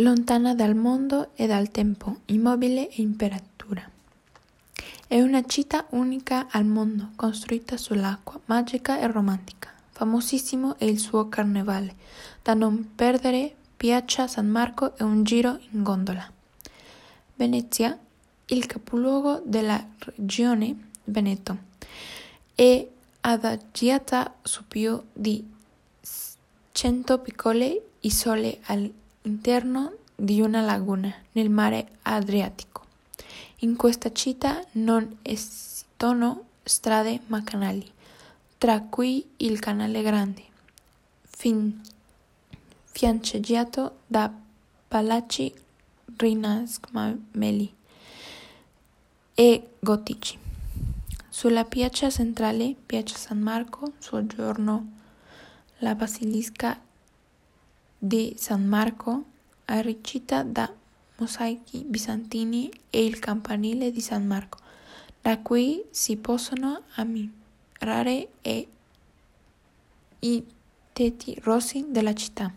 lontana dal mondo e dal tempo, immobile e imperatura. È una città unica al mondo, costruita sull'acqua, magica e romantica. Famosissimo è il suo carnevale, da non perdere Piazza San Marco e un giro in gondola. Venezia, il capoluogo della regione Veneto, è adagiata su più di cento piccole isole all'interno di una laguna nel mare Adriatico. In questa città non esistono strade ma canali, tra cui il Canale Grande, fin fiancheggiato da palazzi rinascimentali e gotici. Sulla piazza centrale, Piazza San Marco, soggiorno la Basilica di San Marco, arricchita da mosaici bizantini e il campanile di San Marco, da cui si possono ammirare i tetti rossi della città.